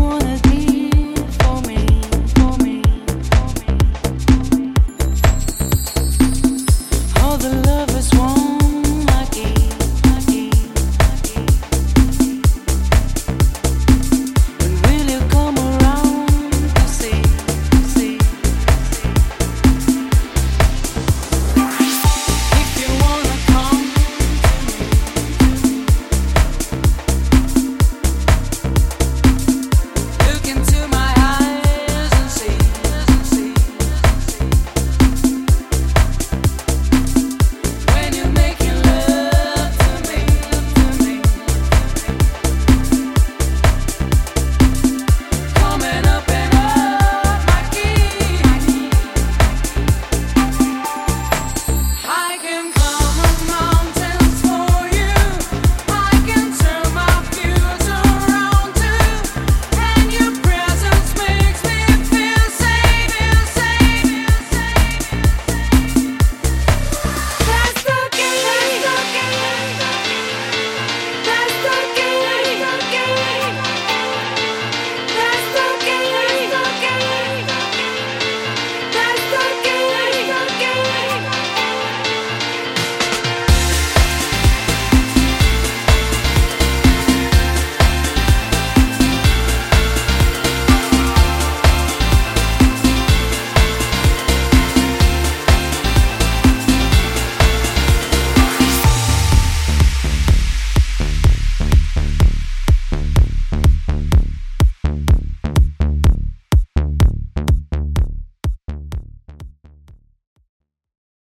wanna be